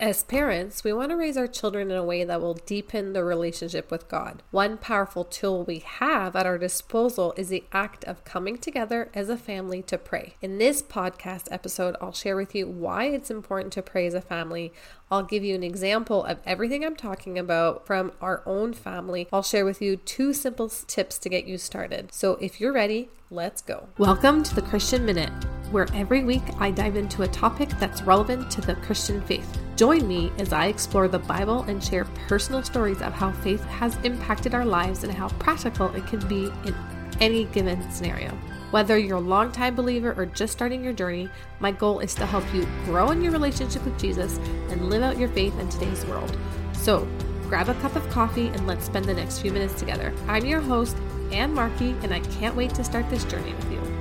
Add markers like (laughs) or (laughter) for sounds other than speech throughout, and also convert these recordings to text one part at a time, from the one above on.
As parents, we want to raise our children in a way that will deepen the relationship with God. One powerful tool we have at our disposal is the act of coming together as a family to pray. In this podcast episode, I'll share with you why it's important to pray as a family. I'll give you an example of everything I'm talking about from our own family. I'll share with you two simple tips to get you started. So if you're ready, let's go. Welcome to the Christian Minute, where every week I dive into a topic that's relevant to the Christian faith. Join me as I explore the Bible and share personal stories of how faith has impacted our lives and how practical it can be in any given scenario. Whether you're a longtime believer or just starting your journey, my goal is to help you grow in your relationship with Jesus and live out your faith in today's world. So, grab a cup of coffee and let's spend the next few minutes together. I'm your host, Anne Markey, and I can't wait to start this journey with you.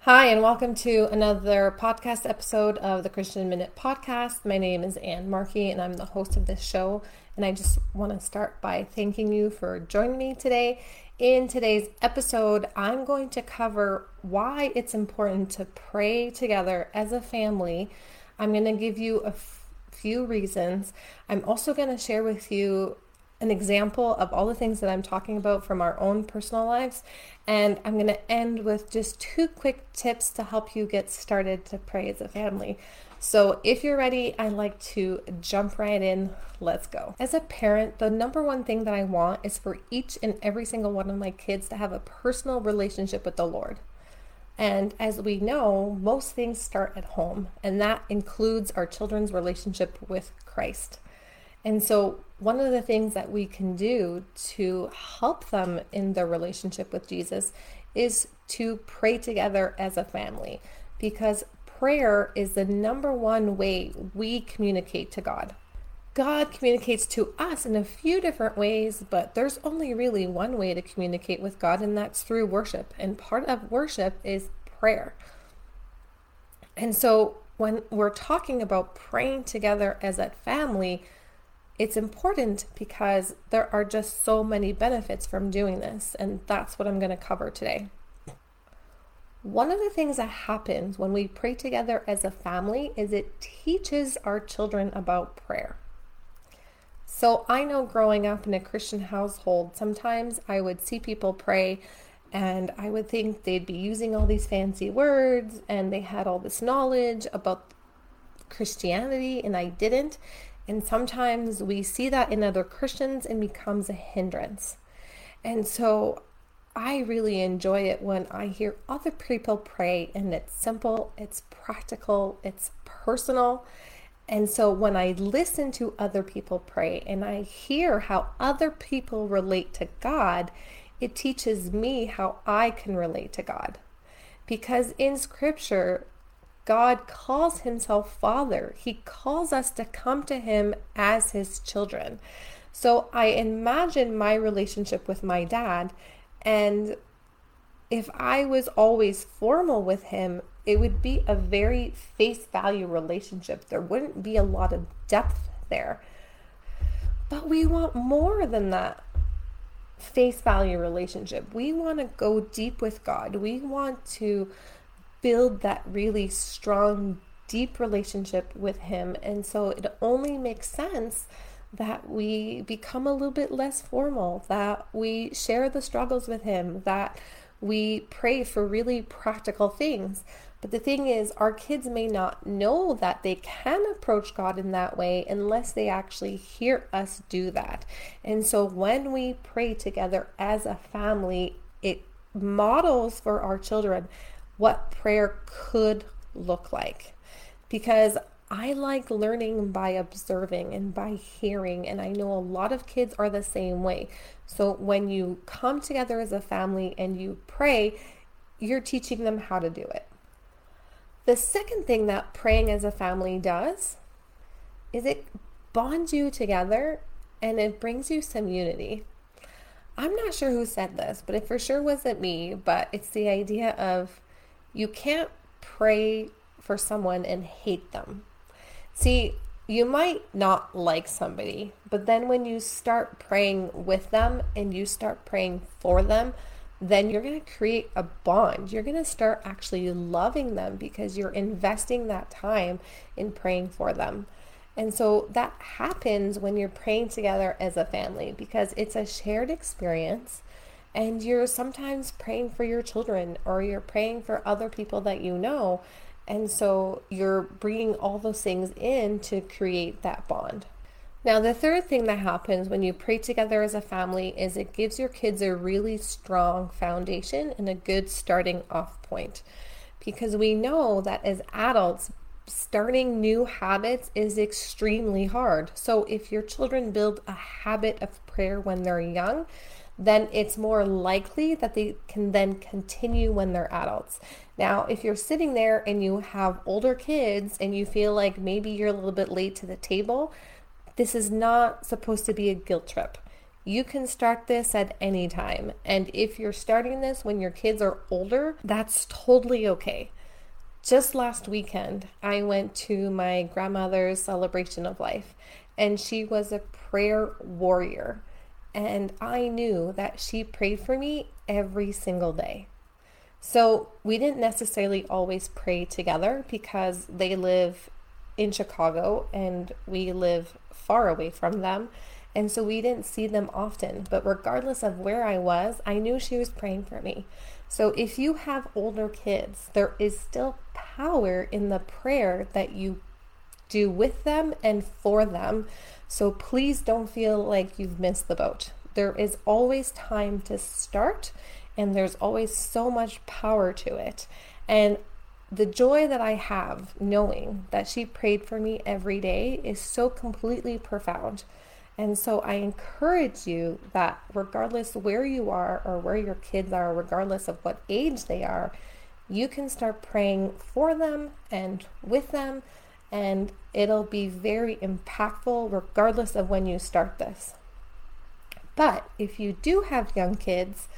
Hi, and welcome to another podcast episode of the Christian Minute Podcast. My name is Anne Markey, and I'm the host of this show. And I just want to start by thanking you for joining me today. In today's episode, I'm going to cover why it's important to pray together as a family. I'm going to give you a f- few reasons. I'm also going to share with you an example of all the things that I'm talking about from our own personal lives. And I'm going to end with just two quick tips to help you get started to pray as a family. So, if you're ready, I'd like to jump right in. Let's go. As a parent, the number one thing that I want is for each and every single one of my kids to have a personal relationship with the Lord. And as we know, most things start at home, and that includes our children's relationship with Christ. And so, one of the things that we can do to help them in their relationship with Jesus is to pray together as a family because prayer is the number one way we communicate to God. God communicates to us in a few different ways, but there's only really one way to communicate with God, and that's through worship. And part of worship is prayer. And so when we're talking about praying together as a family, it's important because there are just so many benefits from doing this, and that's what I'm going to cover today. One of the things that happens when we pray together as a family is it teaches our children about prayer. So I know growing up in a Christian household, sometimes I would see people pray and I would think they'd be using all these fancy words and they had all this knowledge about Christianity, and I didn't. And sometimes we see that in other Christians and becomes a hindrance. And so I really enjoy it when I hear other people pray and it's simple, it's practical, it's personal. And so when I listen to other people pray and I hear how other people relate to God, it teaches me how I can relate to God. Because in scripture, God calls himself Father. He calls us to come to him as his children. So I imagine my relationship with my dad, and if I was always formal with him, it would be a very face value relationship. There wouldn't be a lot of depth there. But we want more than that face value relationship. We want to go deep with God. We want to build that really strong, deep relationship with Him. And so it only makes sense that we become a little bit less formal, that we share the struggles with Him, that we pray for really practical things. But the thing is, our kids may not know that they can approach God in that way unless they actually hear us do that. And so when we pray together as a family, it models for our children what prayer could look like. Because I like learning by observing and by hearing, and I know a lot of kids are the same way. So when you come together as a family and you pray, you're teaching them how to do it. The second thing that praying as a family does is it bonds you together and it brings you some unity. I'm not sure who said this, but it for sure wasn't me, but it's the idea of you can't pray for someone and hate them. See, you might not like somebody, but then when you start praying with them and you start praying for them, then you're going to create a bond. You're going to start actually loving them because you're investing that time in praying for them. And so that happens when you're praying together as a family because it's a shared experience. And you're sometimes praying for your children or you're praying for other people that you know. And so you're bringing all those things in to create that bond. Now, the third thing that happens when you pray together as a family is it gives your kids a really strong foundation and a good starting off point. Because we know that as adults, starting new habits is extremely hard. So, if your children build a habit of prayer when they're young, then it's more likely that they can then continue when they're adults. Now, if you're sitting there and you have older kids and you feel like maybe you're a little bit late to the table, this is not supposed to be a guilt trip. You can start this at any time. And if you're starting this when your kids are older, that's totally okay. Just last weekend, I went to my grandmother's celebration of life, and she was a prayer warrior. And I knew that she prayed for me every single day. So we didn't necessarily always pray together because they live in Chicago and we live far away from them. And so we didn't see them often. But regardless of where I was, I knew she was praying for me. So if you have older kids, there is still power in the prayer that you do with them and for them. So please don't feel like you've missed the boat. There is always time to start, and there's always so much power to it. And the joy that I have knowing that she prayed for me every day is so completely profound. And so I encourage you that regardless where you are or where your kids are, regardless of what age they are, you can start praying for them and with them, and it'll be very impactful regardless of when you start this. But if you do have young kids,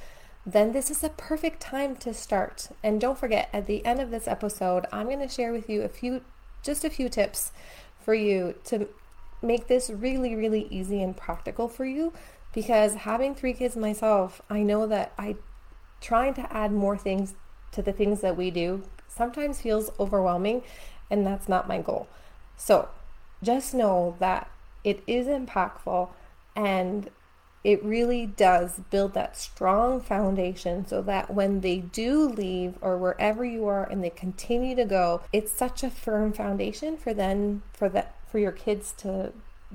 then this is a perfect time to start. And don't forget, at the end of this episode, I'm going to share with you a few, just a few tips for you to make this really, really easy and practical for you. Because having three kids myself, I know that I trying to add more things to the things that we do sometimes feels overwhelming, and that's not my goal. So just know that it is impactful and it really does build that strong foundation so that when they do leave or wherever you are and they continue to go it's such a firm foundation for then for that for your kids to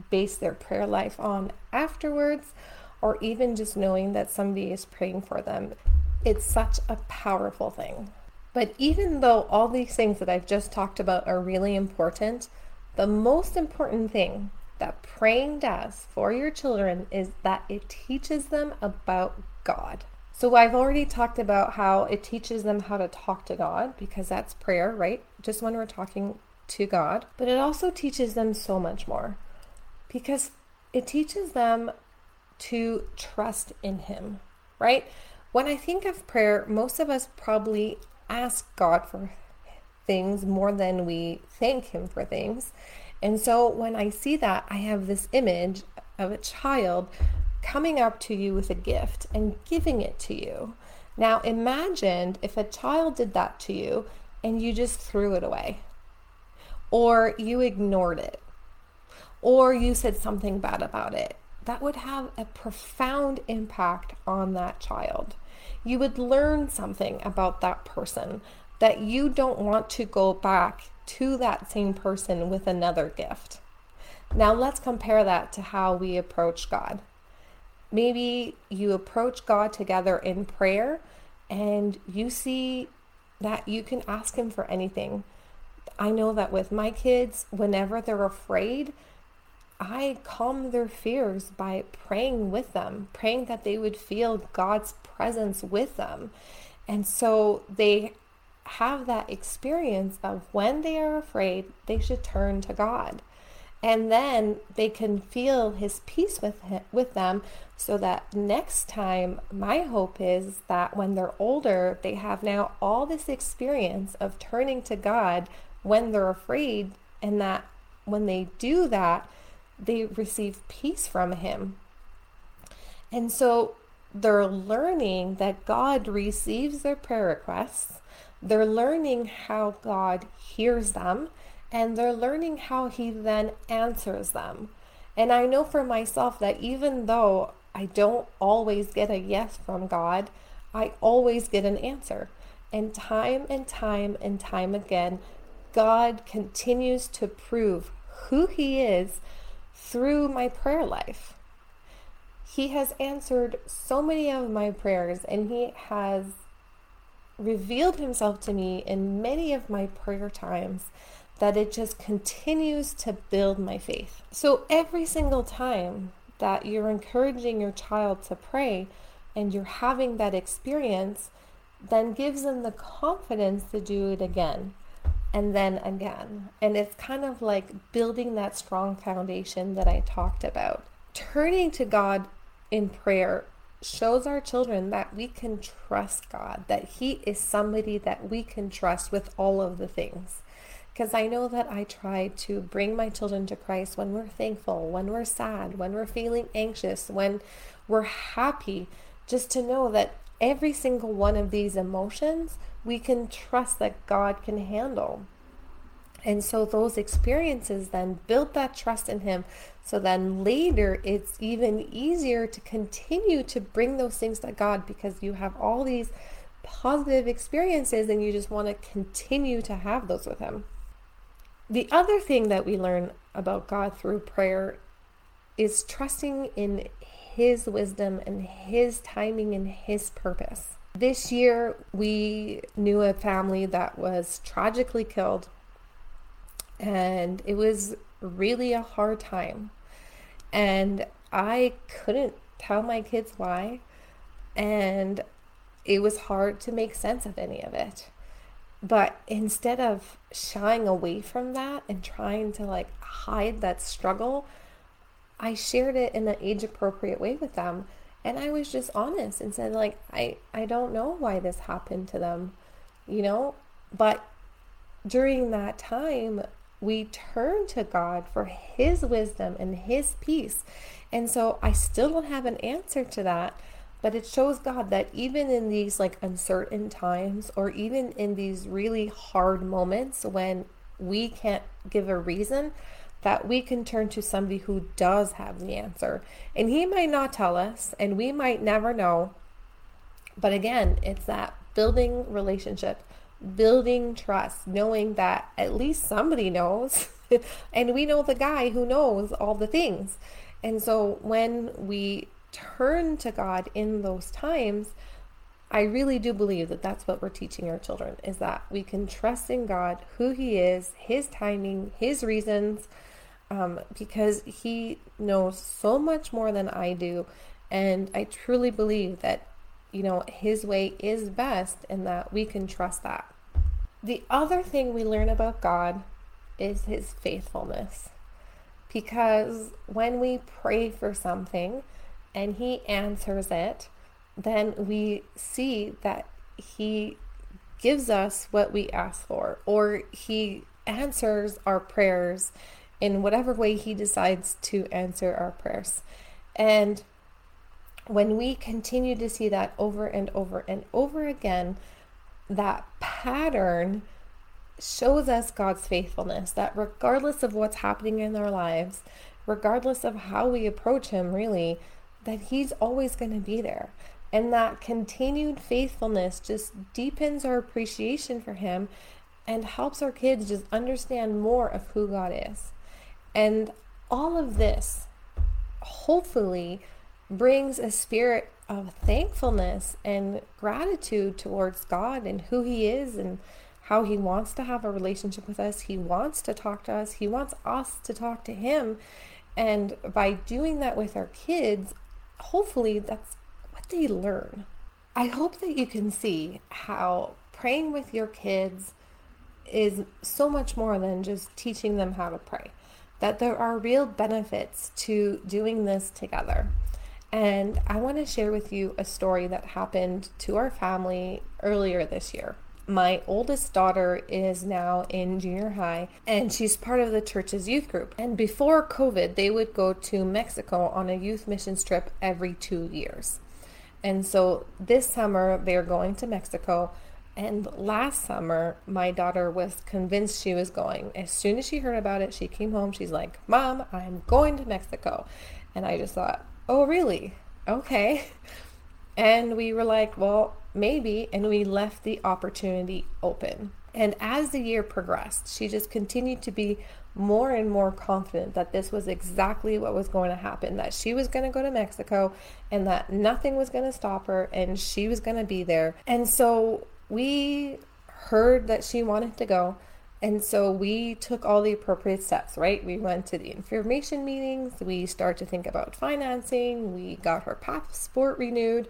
base their prayer life on afterwards or even just knowing that somebody is praying for them it's such a powerful thing but even though all these things that I've just talked about are really important the most important thing that praying does for your children is that it teaches them about God. So I've already talked about how it teaches them how to talk to God because that's prayer, right? Just when we're talking to God. But it also teaches them so much more because it teaches them to trust in Him, right? When I think of prayer, most of us probably ask God for things more than we thank Him for things. And so when I see that, I have this image of a child coming up to you with a gift and giving it to you. Now imagine if a child did that to you and you just threw it away, or you ignored it, or you said something bad about it. That would have a profound impact on that child. You would learn something about that person that you don't want to go back to that same person with another gift. Now let's compare that to how we approach God. Maybe you approach God together in prayer and you see that you can ask Him for anything. I know that with my kids, whenever they're afraid, I calm their fears by praying with them, praying that they would feel God's presence with them. And so they have that experience of when they are afraid, they should turn to God. And then they can feel his peace with him, with them so that next time my hope is that when they're older, they have now all this experience of turning to God when they're afraid and that when they do that, they receive peace from him. And so they're learning that God receives their prayer requests. They're learning how God hears them and they're learning how He then answers them. And I know for myself that even though I don't always get a yes from God, I always get an answer. And time and time and time again, God continues to prove who He is through my prayer life. He has answered so many of my prayers and He has revealed Himself to me in many of my prayer times that it just continues to build my faith. So every single time that you're encouraging your child to pray and you're having that experience, then gives them the confidence to do it again and then again. And it's kind of like building that strong foundation that I talked about. Turning to God in prayer shows our children that we can trust God, that He is somebody that we can trust with all of the things. Because I know that I try to bring my children to Christ when we're thankful, when we're sad, when we're feeling anxious, when we're happy, just to know that every single one of these emotions we can trust that God can handle. And so those experiences then build that trust in Him. So then later it's even easier to continue to bring those things to God because you have all these positive experiences and you just want to continue to have those with Him. The other thing that we learn about God through prayer is trusting in His wisdom and His timing and His purpose. This year, we knew a family that was tragically killed, and it was really a hard time. And I couldn't tell my kids why, and it was hard to make sense of any of it. But instead of shying away from that and trying to like hide that struggle, I shared it in an age appropriate way with them. And I was just honest and said, like, I, I don't know why this happened to them, you know? But during that time, we turned to God for His wisdom and His peace. And so I still don't have an answer to that. But it shows God that even in these like uncertain times, or even in these really hard moments when we can't give a reason, that we can turn to somebody who does have the answer. And he might not tell us, and we might never know. But again, it's that building relationship, building trust, knowing that at least somebody knows. (laughs) and we know the guy who knows all the things. And so when we turn to God in those times, I really do believe that that's what we're teaching our children is that we can trust in God, who He is, His timing, His reasons, um, because He knows so much more than I do. And I truly believe that, you know, His way is best and that we can trust that. The other thing we learn about God is His faithfulness. Because when we pray for something, and he answers it, then we see that he gives us what we ask for, or he answers our prayers in whatever way he decides to answer our prayers. And when we continue to see that over and over and over again, that pattern shows us God's faithfulness that regardless of what's happening in our lives, regardless of how we approach Him, really, that He's always going to be there. And that continued faithfulness just deepens our appreciation for Him and helps our kids just understand more of who God is. And all of this hopefully brings a spirit of thankfulness and gratitude towards God and who He is and how He wants to have a relationship with us. He wants to talk to us, He wants us to talk to Him. And by doing that with our kids, hopefully that's what they learn. I hope that you can see how praying with your kids is so much more than just teaching them how to pray. That there are real benefits to doing this together. And I want to share with you a story that happened to our family earlier this year my oldest daughter is now in junior high and she's part of the church's youth group. And before COVID, they would go to Mexico on a youth missions trip every two years. And so this summer, they're going to Mexico. And last summer, my daughter was convinced she was going. As soon as she heard about it, she came home. She's like, Mom, I'm going to Mexico. And I just thought, Oh, really? Okay. (laughs) And we were like, Well, maybe. And we left the opportunity open. And as the year progressed, she just continued to be more and more confident that this was exactly what was going to happen that she was going to go to Mexico and that nothing was going to stop her and she was going to be there. And so we heard that she wanted to go. And so we took all the appropriate steps, right? We went to the information meetings, we started to think about financing, we got her passport renewed.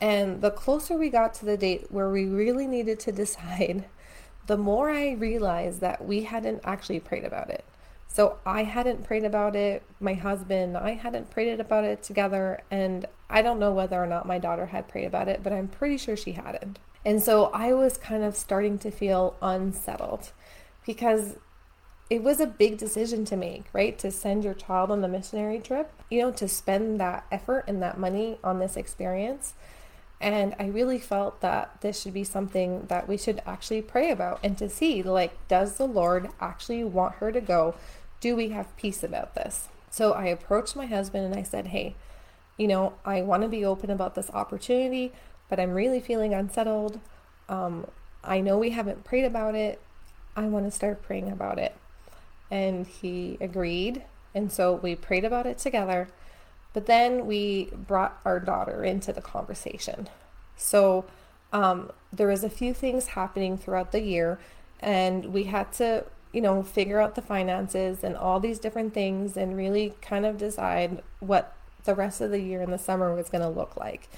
And the closer we got to the date where we really needed to (laughs) decide the more I realized that we hadn't actually prayed about it. So I hadn't prayed about it. My husband, I hadn't prayed about it together. And I don't know whether or not my daughter had prayed about it, but I'm pretty sure she hadn't. And so I was kind of starting to feel unsettled because it was a big decision to make, right? To send your child on the missionary trip, you know, to spend that effort and that money on this experience. And I really felt that this should be something that we should actually pray about and to see like, does the Lord actually want her to go? Do we have peace about this? So I approached my husband and I said, hey, you know, I want to be open about this opportunity, but I'm really feeling unsettled. Um, I know we haven't prayed about it. I want to start praying about it. And he agreed. And so we prayed about it together. But then we brought our daughter into the conversation. So um, there was a few things happening throughout the year, and we had to, you know, figure out the finances and all these different things, and really kind of decide what the rest of the year in the summer was going to look like.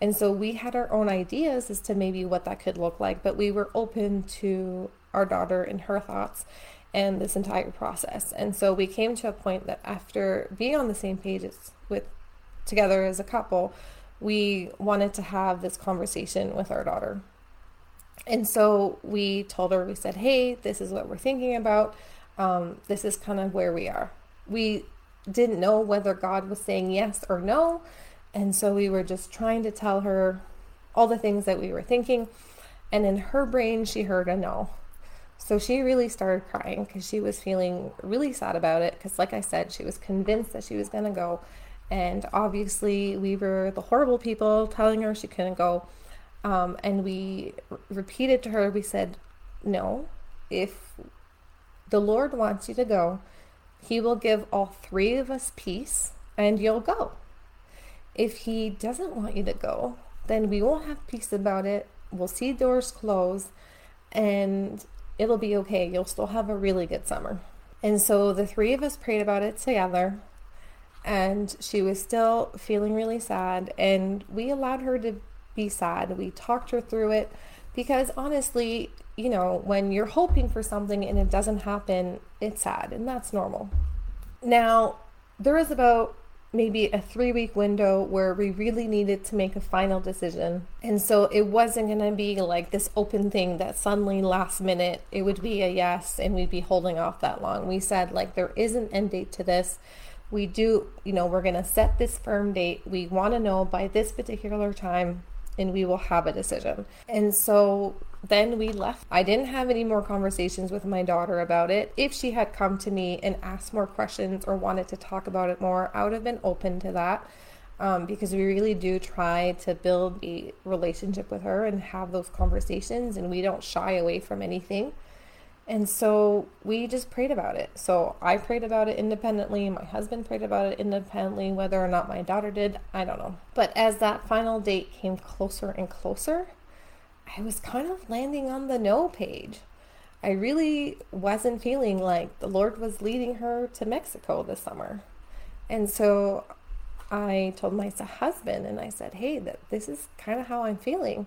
And so we had our own ideas as to maybe what that could look like, but we were open to our daughter and her thoughts and this entire process. And so we came to a point that after being on the same page with together as a couple, we wanted to have this conversation with our daughter. And so we told her, we said, hey, this is what we're thinking about. Um, this is kind of where we are. We didn't know whether God was saying yes or no. And so we were just trying to tell her all the things that we were thinking. And in her brain, she heard a no. So she really started crying because she was feeling really sad about it. Because, like I said, she was convinced that she was going to go. And obviously, we were the horrible people telling her she couldn't go. Um, and we r- repeated to her, we said, No, if the Lord wants you to go, He will give all three of us peace and you'll go. If He doesn't want you to go, then we won't have peace about it. We'll see doors close and it'll be okay. You'll still have a really good summer. And so the three of us prayed about it together, and she was still feeling really sad. And we allowed her to be sad. We talked her through it because honestly, you know, when you're hoping for something and it doesn't happen, it's sad, and that's normal. Now, there was about maybe a three week window where we really needed to make a final decision. And so it wasn't going to be like this open thing that suddenly last minute it would be a yes and we'd be holding off that long. We said, like, there is an end date to this. We do, you know, we're going to set this firm date. We want to know by this particular time and we will have a decision. And so then we left. I didn't have any more conversations with my daughter about it. If she had come to me and asked more questions or wanted to talk about it more, I would have been open to that um, because we really do try to build a relationship with her and have those conversations, and we don't shy away from anything. And so we just prayed about it. So I prayed about it independently. My husband prayed about it independently. Whether or not my daughter did, I don't know. But as that final date came closer and closer, I was kind of landing on the no page. I really wasn't feeling like the Lord was leading her to Mexico this summer. And so I told my husband and I said, "Hey, that this is kind of how I'm feeling."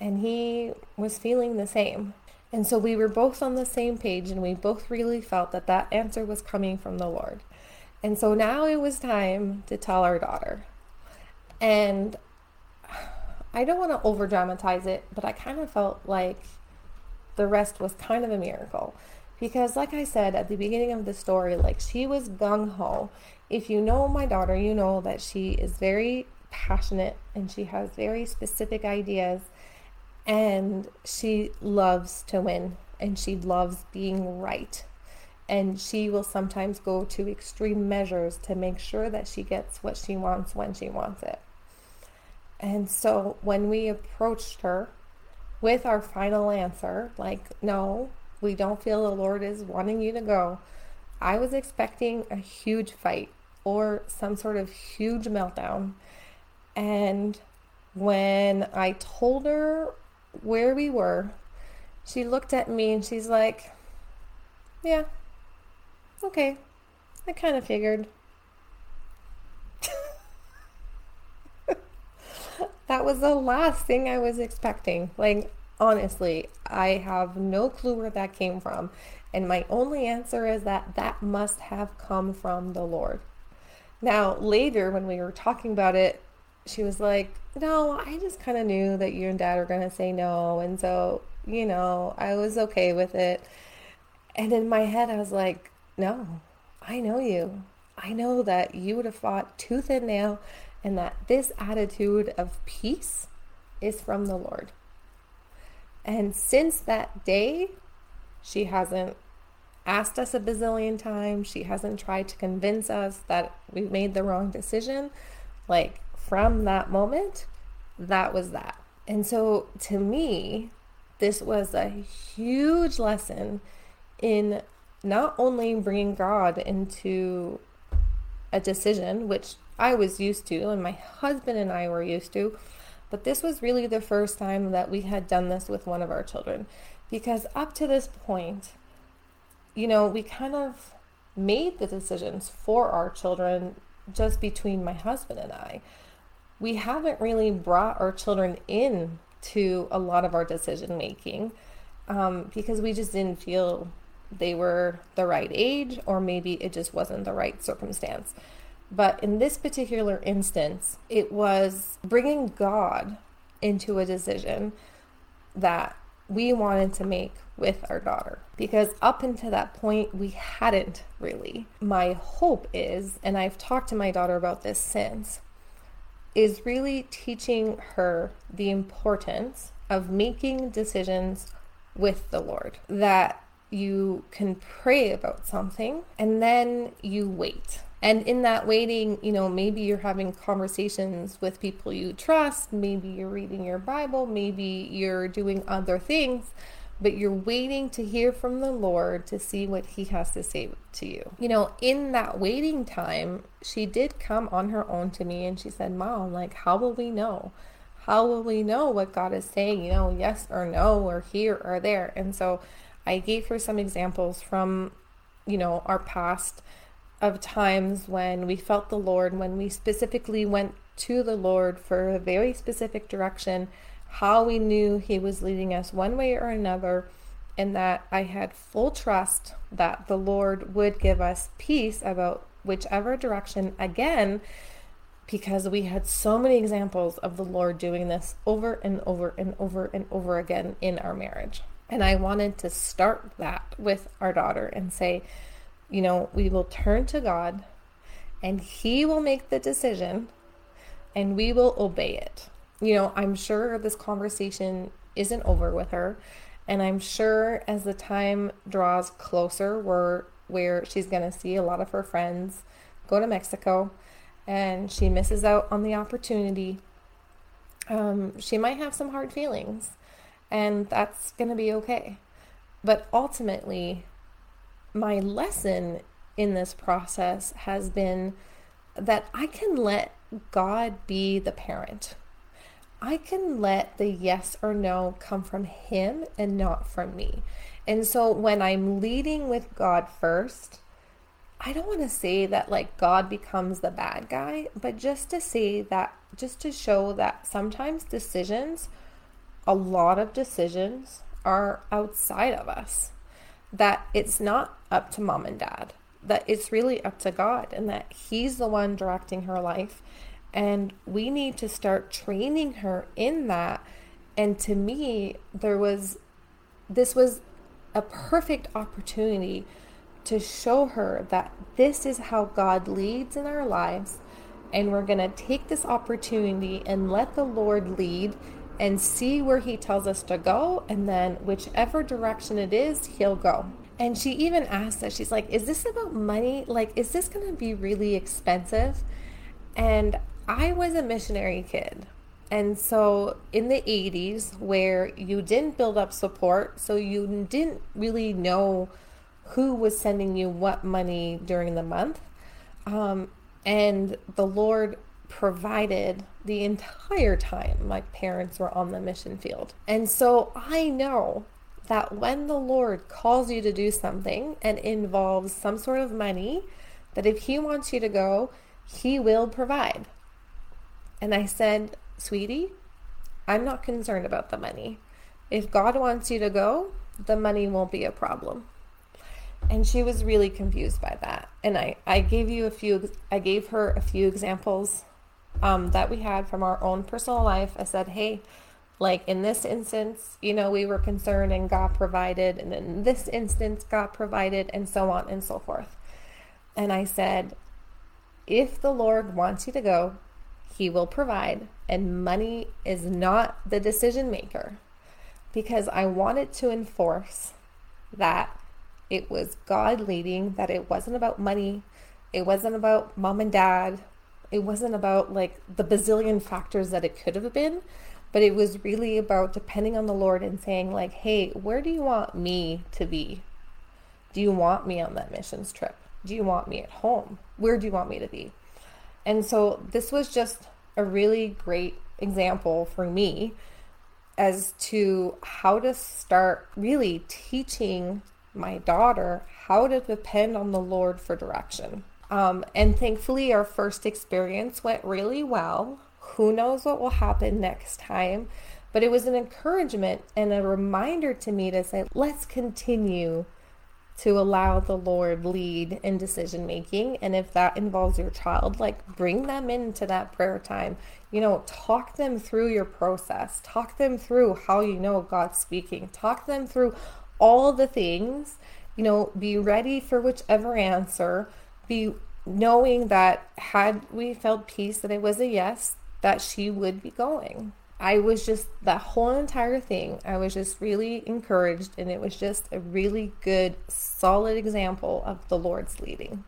And he was feeling the same. And so we were both on the same page and we both really felt that that answer was coming from the Lord. And so now it was time to tell our daughter. And I don't want to over dramatize it, but I kind of felt like the rest was kind of a miracle. Because, like I said at the beginning of the story, like she was gung ho. If you know my daughter, you know that she is very passionate and she has very specific ideas and she loves to win and she loves being right. And she will sometimes go to extreme measures to make sure that she gets what she wants when she wants it. And so when we approached her with our final answer, like, no, we don't feel the Lord is wanting you to go, I was expecting a huge fight or some sort of huge meltdown. And when I told her where we were, she looked at me and she's like, Yeah, okay, I kind of figured. That was the last thing I was expecting. Like, honestly, I have no clue where that came from. And my only answer is that that must have come from the Lord. Now, later when we were talking about it, she was like, No, I just kind of knew that you and dad were going to say no. And so, you know, I was okay with it. And in my head, I was like, No, I know you. I know that you would have fought tooth and nail and that this attitude of peace is from the Lord. And since that day, she hasn't asked us a bazillion times. She hasn't tried to convince us that we made the wrong decision. Like from that moment, that was that. And so to me, this was a huge lesson in not only bringing God into a decision, which I was used to and my husband and I were used to, but this was really the first time that we had done this with one of our children. Because up to this point, you know, we kind of made the decisions for our children just between my husband and I. We haven't really brought our children in to a lot of our decision making um, because we just didn't feel they were the right age or maybe it just wasn't the right circumstance. But in this particular instance, it was bringing God into a decision that we wanted to make with our daughter because up until that point we hadn't really. My hope is, and I've talked to my daughter about this since, is really teaching her the importance of making decisions with the Lord. That you can pray about something and then you wait. And in that waiting, you know, maybe you're having conversations with people you trust, maybe you're reading your Bible, maybe you're doing other things, but you're waiting to hear from the Lord to see what He has to say to you. You know, in that waiting time, she did come on her own to me and she said, Mom, like, how will we know? How will we know what God is saying, you know, yes or no, or here or there? And so I gave her some examples from, you know, our past of times when we felt the Lord, when we specifically went to the Lord for a very specific direction, how we knew He was leading us one way or another, and that I had full trust that the Lord would give us peace about whichever direction again, because we had so many examples of the Lord doing this over and over and over and over again in our marriage. And I wanted to start that with our daughter and say, you know, we will turn to God and He will make the decision and we will obey it. You know, I'm sure this conversation isn't over with her. And I'm sure as the time draws closer, where, where she's going to see a lot of her friends go to Mexico and she misses out on the opportunity, um, she might have some hard feelings. And that's going to be okay. But ultimately, my lesson in this process has been that I can let God be the parent. I can let the yes or no come from Him and not from me. And so when I'm leading with God first, I don't want to say that like God becomes the bad guy, but just to say that, just to show that sometimes decisions, a lot of decisions are outside of us that it's not up to mom and dad, that it's really up to God, and that He's the one directing her life. And we need to start training her in that. And to me, there was this was a perfect opportunity to show her that this is how God leads in our lives and we're going to take this opportunity and let the Lord lead and see where He tells us to go. And then, whichever direction it is, He'll go. And she even asked us, she's like, Is this about money? Like, is this going to be really expensive? And I was a missionary kid. And so in the 80s, where you didn't build up support, so you didn't really know who was sending you what money during the month. Um, and the Lord provided the entire time my parents were on the mission field. And so I know that when the Lord calls you to do something and involves some sort of money, that if He wants you to go, He will provide. And I said, Sweetie, I'm not concerned about the money. If God wants you to go, the money won't be a problem. And she was really confused by that. And I, I gave you a few, I gave her a few examples um, that we had from our own personal life. I said, hey, like in this instance, you know, we were concerned and God provided, and in this instance, God provided, and so on and so forth. And I said, if the Lord wants you to go, He will provide, and money is not the decision maker because I wanted to enforce that it was God leading, that it wasn't about money, it wasn't about mom and dad, it wasn't about like the bazillion factors that it could have been but it was really about depending on the Lord and saying, like, hey, where do you want me to be? Do you want me on that missions trip? Do you want me at home? Where do you want me to be? And so this was just a really great example for me as to how to start really teaching my daughter how to depend on the Lord for direction. Um, and thankfully, our first experience went really well. Who knows what will happen next time? But it was an encouragement and a reminder to me to say, let's continue to allow the Lord lead in decision making. And if that involves your child, like bring them into that prayer time. You know, talk them through your process, talk them through how you know God's speaking, talk them through all the things. You know, be ready for whichever answer. Be knowing that had we felt peace that it was a yes, that she would be going. I was just, that whole entire thing, I was just really encouraged, and it was just a really good, solid example of the Lord's leading.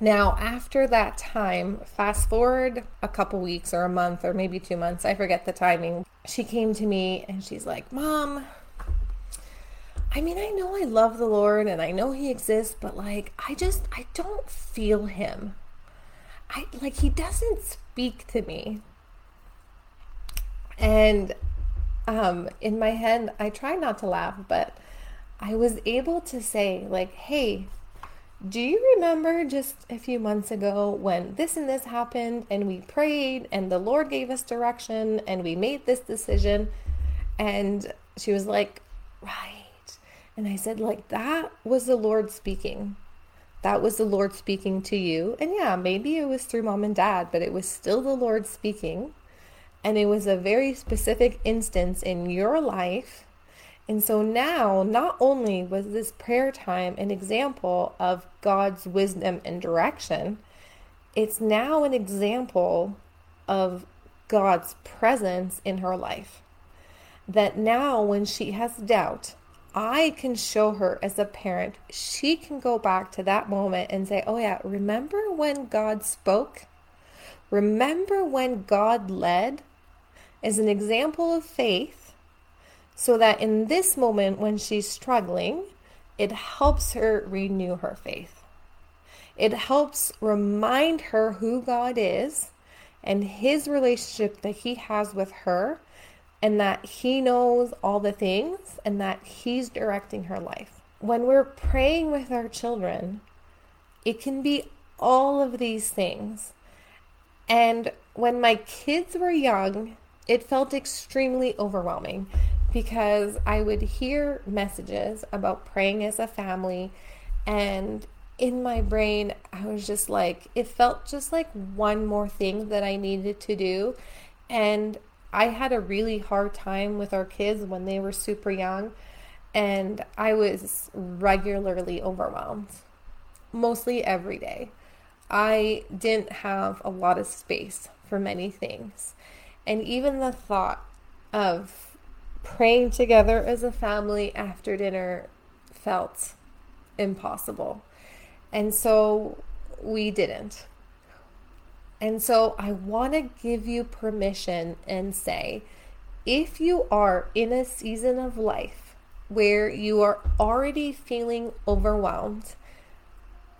Now, after that time, fast forward a couple weeks or a month or maybe two months, I forget the timing, she came to me and she's like, Mom, I mean, I know I love the Lord and I know He exists, but like, I just, I don't feel Him. I like, He doesn't speak to me. And um, in my head, I tried not to laugh, but I was able to say, like, hey, do you remember just a few months ago when this and this happened and we prayed and the Lord gave us direction and we made this decision? And she was like, right. And I said, like, that was the Lord speaking. That was the Lord speaking to you. And yeah, maybe it was through mom and dad, but it was still the Lord speaking. And it was a very specific instance in your life. And so now, not only was this prayer time an example of God's wisdom and direction, it's now an example of God's presence in her life. That now, when she has doubt, I can show her as a parent, she can go back to that moment and say, Oh, yeah, remember when God spoke? Remember when God led? as an example of faith so that in this moment when she's struggling, it helps her renew her faith. It helps remind her who God is and his relationship that he has with her, and that he knows all the things and that he's directing her life. When we're praying with our children, it can be all of these things. And when my kids were young, it felt extremely overwhelming because I would hear messages about praying as a family and in my brain I was just like it felt just like one more thing that I needed to do and I had a really hard time with our kids when they were super young and I was regularly overwhelmed mostly every day I didn't have a lot of space for many things. And even the thought of praying together as a family after dinner felt impossible. And so we didn't. And so I want to give you permission and say if you are in a season of life where you are already feeling overwhelmed,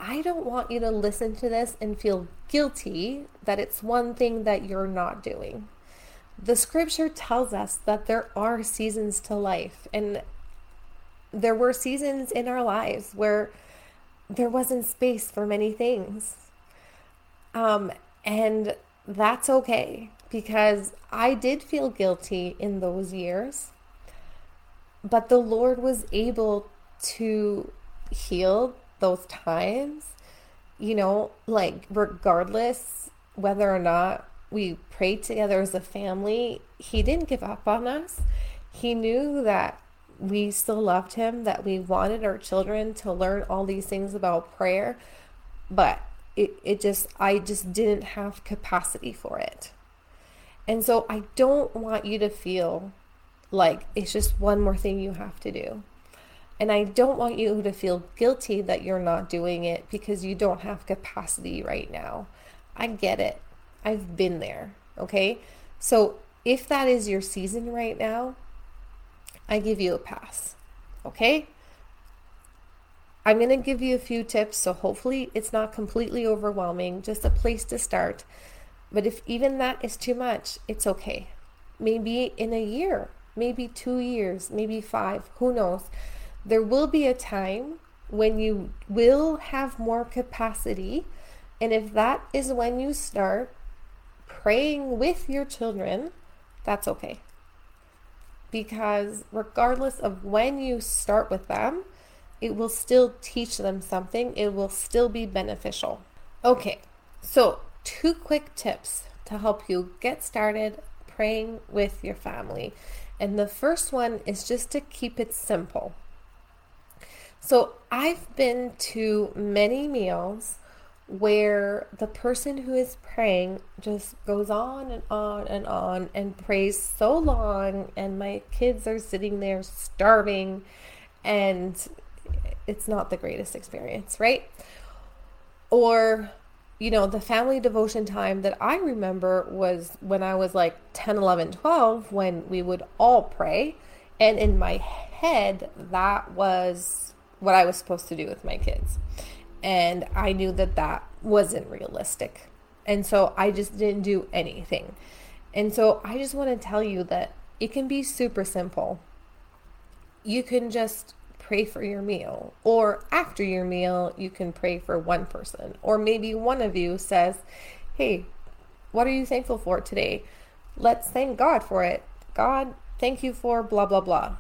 I don't want you to listen to this and feel guilty that it's one thing that you're not doing. The scripture tells us that there are seasons to life, and there were seasons in our lives where there wasn't space for many things. Um, and that's okay because I did feel guilty in those years, but the Lord was able to heal those times, you know, like regardless whether or not we prayed together as a family, He didn't give up on us. He knew that we still loved Him, that we wanted our children to learn all these things about prayer, but it, it just, I just didn't have capacity for it. And so I don't want you to feel like it's just one more thing you have to do. And I don't want you to feel guilty that you're not doing it because you don't have capacity right now. I get it. I've been there. Okay. So if that is your season right now, I give you a pass. Okay. I'm going to give you a few tips. So hopefully it's not completely overwhelming, just a place to start. But if even that is too much, it's okay. Maybe in a year, maybe two years, maybe five, who knows? there will be a time when you will have more capacity. And if that is when you start praying with your children, that's okay. Because regardless of when you start with them, it will still teach them something, it will still be beneficial. Okay, so two quick tips to help you get started praying with your family. And the first one is just to keep it simple. So I've been to many meals where the person who is praying just goes on and on and on and prays so long, and my kids are sitting there starving, and it's not the greatest experience, right? Or, you know, the family devotion time that I remember was when I was like 10, 11, 12, when we would all pray. And in my head, that was what I was supposed to do with my kids. And I knew that that wasn't realistic. And so I just didn't do anything. And so I just want to tell you that it can be super simple. You can just pray for your meal, or after your meal, you can pray for one person. Or maybe one of you says, Hey, what are you thankful for today? Let's thank God for it. God, thank you for blah, blah, blah.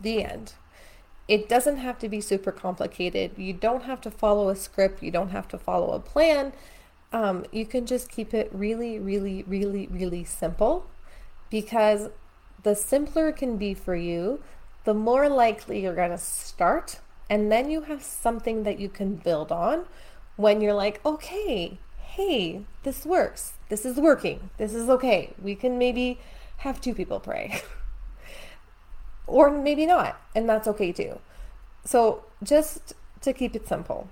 The end. It doesn't have to be super complicated. You don't have to follow a script. You don't have to follow a plan. Um, you can just keep it really, really, really, really simple because the simpler it can be for you, the more likely you're going to start. And then you have something that you can build on when you're like, okay, hey, this works. This is working. This is okay. We can maybe have two people pray. (laughs) or maybe not, and that's okay too. So, just to keep it simple,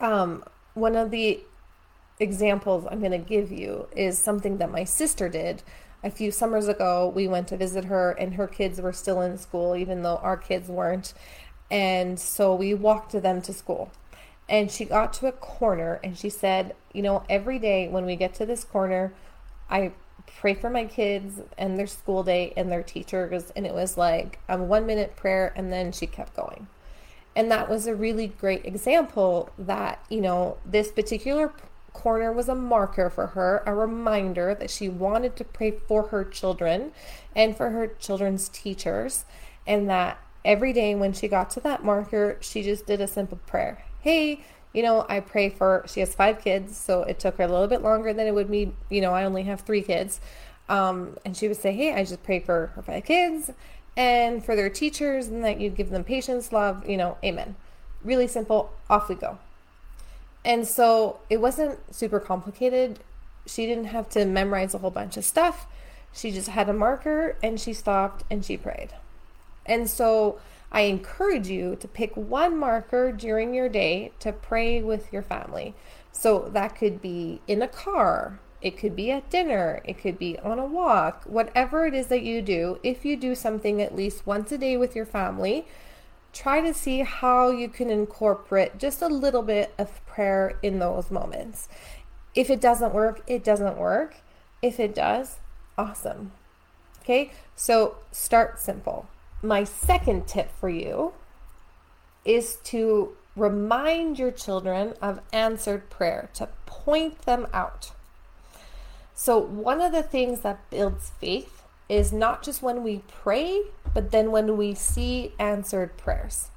um, one of the examples I'm going to give you is something that my sister did a few summers ago. We went to visit her, and her kids were still in school, even though our kids weren't. And so we walked them to school. And she got to a corner and she said, You know, every day when we get to this corner, I pray for my kids and their school day and their teachers. And it was like a one minute prayer, and then she kept going. And that was a really great example that, you know, this particular corner was a marker for her, a reminder that she wanted to pray for her children and for her children's teachers. And that every day when she got to that marker, she just did a simple prayer. Hey, you know, I pray for, she has five kids, so it took her a little bit longer than it would be, you know, I only have three kids. Um, and she would say, Hey, I just pray for her five kids and for their teachers, and that you give them patience, love, you know, amen. Really simple, off we go. And so it wasn't super complicated. She didn't have to memorize a whole bunch of stuff. She just had a marker and she stopped and she prayed. And so I encourage you to pick one marker during your day to pray with your family. So that could be in a car, it could be at dinner, it could be on a walk, whatever it is that you do. If you do something at least once a day with your family, try to see how you can incorporate just a little bit of prayer in those moments. If it doesn't work, it doesn't work. If it does, awesome. Okay, so start simple. My second tip for you is to remind your children of answered prayer, to point them out. So, one of the things that builds faith is not just when we pray, but then when we see answered prayers.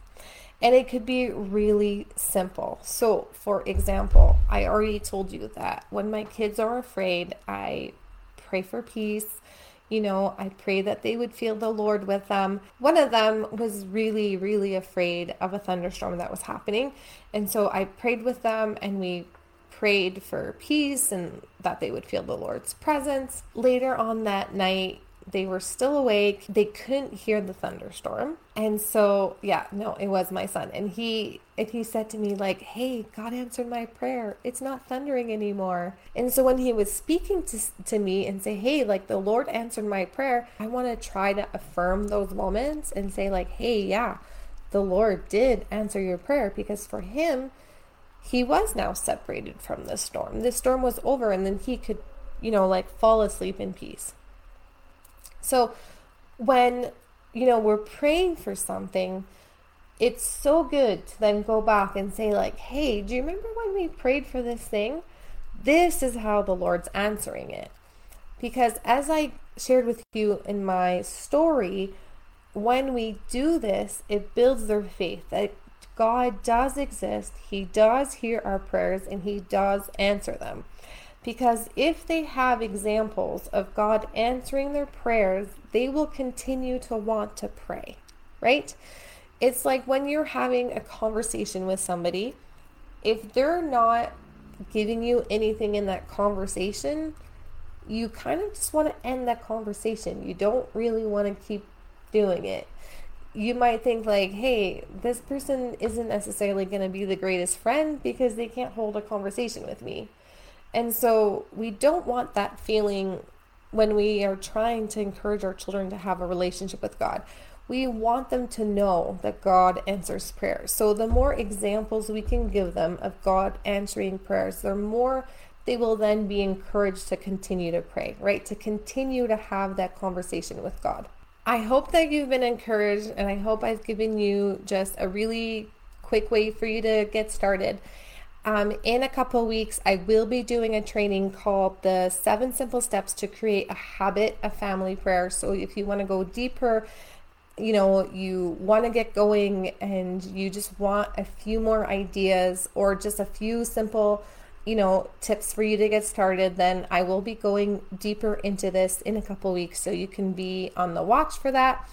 And it could be really simple. So, for example, I already told you that when my kids are afraid, I pray for peace. You know, I pray that they would feel the Lord with them. One of them was really, really afraid of a thunderstorm that was happening. And so I prayed with them and we prayed for peace and that they would feel the Lord's presence. Later on that night, they were still awake. They couldn't hear the thunderstorm. And so, yeah, no, it was my son. And he and he said to me like, "Hey, God answered my prayer. It's not thundering anymore." And so when he was speaking to to me and say, "Hey, like the Lord answered my prayer." I want to try to affirm those moments and say like, "Hey, yeah, the Lord did answer your prayer because for him, he was now separated from the storm. The storm was over and then he could, you know, like fall asleep in peace." So when, you know, we're praying for something, it's so good to then go back and say, like, hey, do you remember when we prayed for this thing? This is how the Lord's answering it. Because as I shared with you in my story, when we do this, it builds their faith that God does exist, He does hear our prayers, and He does answer them. Because if they have examples of God answering their prayers, they will continue to want to pray, right? It's like when you're having a conversation with somebody, if they're not giving you anything in that conversation, you kind of just want to end that conversation. You don't really want to keep doing it. You might think, like, hey, this person isn't necessarily going to be the greatest friend because they can't hold a conversation with me. And so we don't want that feeling when we are trying to encourage our children to have a relationship with God. We want them to know that God answers prayers. So the more examples we can give them of God answering prayers, the more they will then be encouraged to continue to pray, right? To continue to have that conversation with God. I hope that you've been encouraged and I hope I've given you just a really quick way for you to get started. Um, in a couple weeks, I will be doing a training called the Seven Simple Steps to Create a Habit of Family Prayer. So if you want to go deeper, you know, you want to get going and you just want a few more ideas or just a few simple, you know, tips for you to get started, then I will be going deeper into this in a couple weeks. So you can be on the watch for that.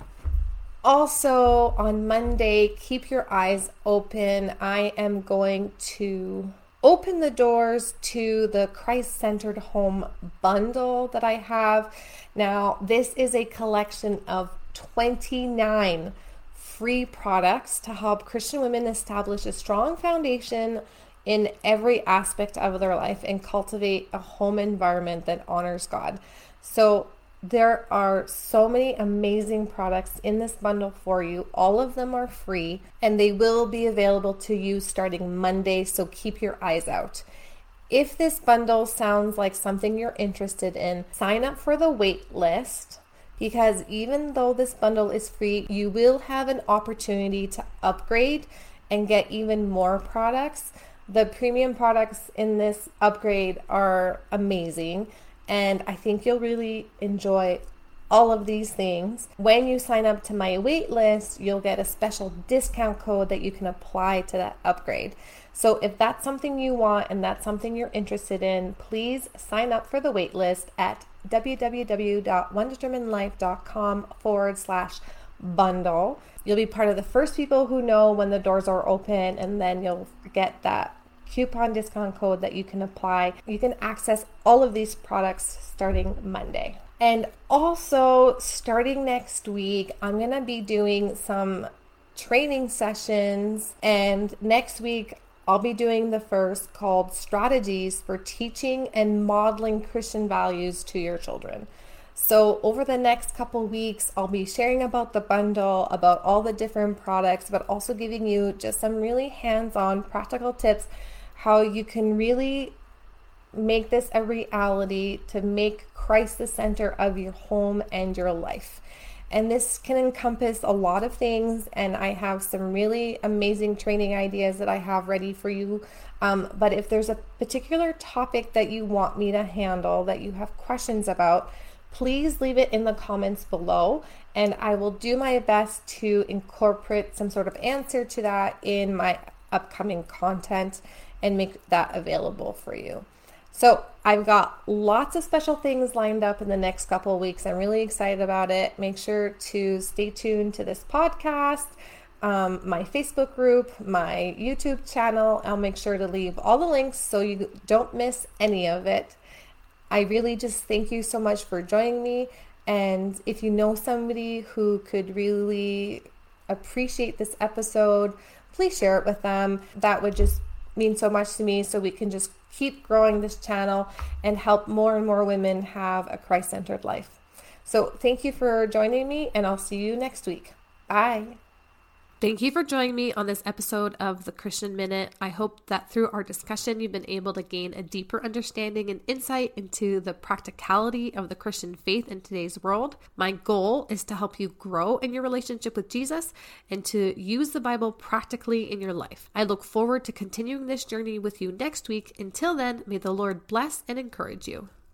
Also, on Monday, keep your eyes open. I am going to open the doors to the Christ centered home bundle that I have. Now, this is a collection of 29 free products to help Christian women establish a strong foundation in every aspect of their life and cultivate a home environment that honors God. So, there are so many amazing products in this bundle for you. All of them are free and they will be available to you starting Monday, so keep your eyes out. If this bundle sounds like something you're interested in, sign up for the wait list because even though this bundle is free, you will have an opportunity to upgrade and get even more products. The premium products in this upgrade are amazing and I think you'll really enjoy all of these things. When you sign up to my wait list, you'll get a special discount code that you can apply to that upgrade. So if that's something you want and that's something you're interested in, please sign up for the wait list at www.onedeterminedlife.com forward slash bundle. You'll be part of the first people who know when the doors are open, and then you'll get that coupon discount code that you can apply. You can access all of these products starting Monday. And also, starting next week, I'm going to be doing some training sessions. And next week, I'll be doing the first called Strategies for Teaching and Modeling Christian Values to Your Children. So, over the next couple weeks, I'll be sharing about the bundle, about all the different products, but also giving you just some really hands on practical tips how you can really make this a reality to make Christ the center of your home and your life. And this can encompass a lot of things, and I have some really amazing training ideas that I have ready for you. Um, but if there's a particular topic that you want me to handle, that you have questions about, please leave it in the comments below and I will do my best to incorporate some sort of answer to that in my upcoming content and make that available for you. So, I've got lots of special things lined up in the next couple weeks. I'm really excited about it. Make sure to stay tuned to this podcast, um, my Facebook group, my YouTube channel. I'll make sure to leave all the links so you don't miss any of it. I really just thank you so much for joining me. And if you know somebody who could really appreciate this episode, please share it with them. That would just mean so much to me so we can just keep growing this channel and help more and more women have a Christ centered life. So, thank you for joining me, and I'll see you next week. Bye. Thank you for joining me on this episode of the Christian Minute. I hope that through our discussion, you've been able to gain a deeper understanding and insight into the practicality of the Christian faith in today's world. My goal is to help you grow in your relationship with Jesus and to use the Bible practically in your life. I look forward to continuing this journey with you next week. Until then, may the Lord bless and encourage you.